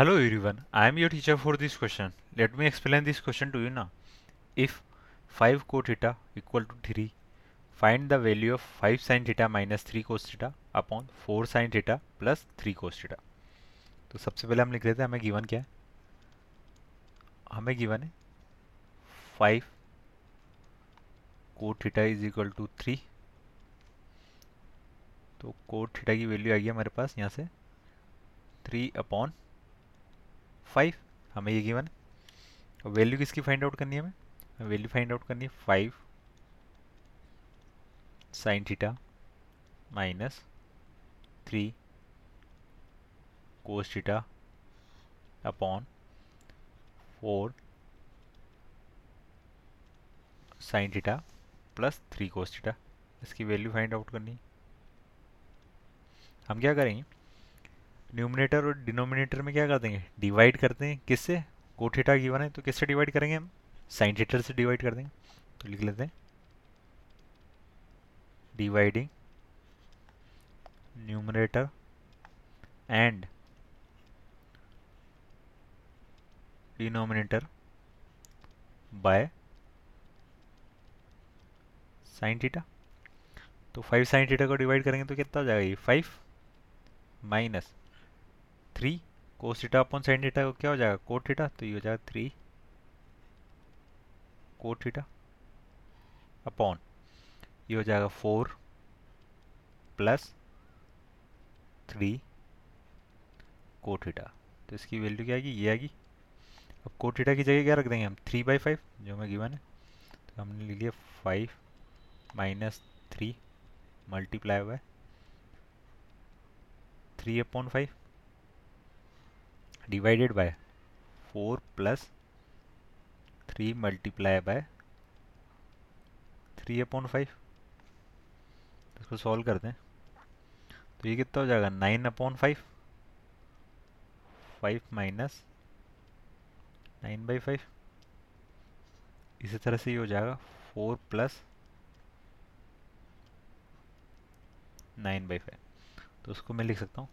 Hello everyone, I am your teacher for this question. Let me explain this question to you now. If 5 cot theta equal to 3, find the value of 5 sin theta minus 3 cos theta upon 4 sin theta plus 3 cos theta. तो सबसे पहले हम लिख लेते हैं हमें given क्या है हमें गिवन है 5 cot theta is equal to 3 तो कोट थीटा की वैल्यू आ गई हमारे पास यहाँ से 3 अपॉन फाइव हमें ये गिवन है। वैल्यू किसकी फाइंड आउट करनी है हमें? वैल्यू फाइंड आउट करनी है five sine theta minus three cos theta upon four sine theta plus three cos theta इसकी वैल्यू फाइंड आउट करनी हम क्या करेंगे? न्यूमिनेटर और डिनोमिनेटर में क्या कर देंगे? डिवाइड करते हैं किससे? कोठेटा गिवन है तो किससे डिवाइड करेंगे हम? साइन थीटर से डिवाइड कर देंगे। तो लिख लेते हैं। Dividing numerator and denominator by sine theta तो फाइव साइन थीटा को डिवाइड करेंगे तो कितना हो जाएगा ये? Five minus three cos theta upon sine theta को क्या हो जाएगा? कोट थीटा तो ये हो जाएगा थ्री कोट थीटा अपॉन ये हो जाएगा four plus three cot theta तो इसकी वैल्यू क्या आएगी? ये आएगी। अब कोट थीटा की जगह क्या रख देंगे हम? थ्री बाई फाइव जो हमें गिवन है। तो हमने ले लिया five minus three multiply by three upon five divided by four plus three multiply by three upon five इसको सॉल्व करते हैं। तो ये कितना हो जाएगा? Nine upon five five minus nine by five इसी तरह से ये हो जाएगा। Four plus nine by five तो उसको मैं लिख सकता हूँ।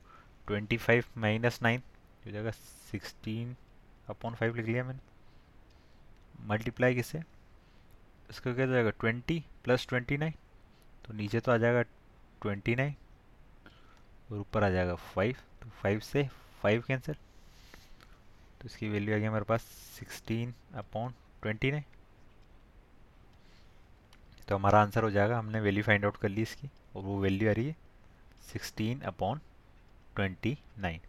ट्वेंटी फाइव माइनस नाइन हो जाएगा सिक्सटीन अपॉन फाइव लिख लिया मैंने। मल्टीप्लाई किससे इसका क्या जाएगा? ट्वेंटी प्लस ट्वेंटी नाइन तो नीचे तो आ जाएगा ट्वेंटी नाइन और ऊपर आ जाएगा फाइव तो फाइव से फाइव कैंसिल तो इसकी वैल्यू आ गई हमारे पास सिक्सटीन अपॉन ट्वेंटी नाइन तो हमारा आंसर हो जाएगा, हमने वैल्यू फाइंड आउट कर ली इसकी, और वो वैल्यू आ रही है sixteen upon 29.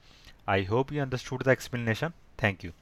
I hope you understood the explanation. Thank you.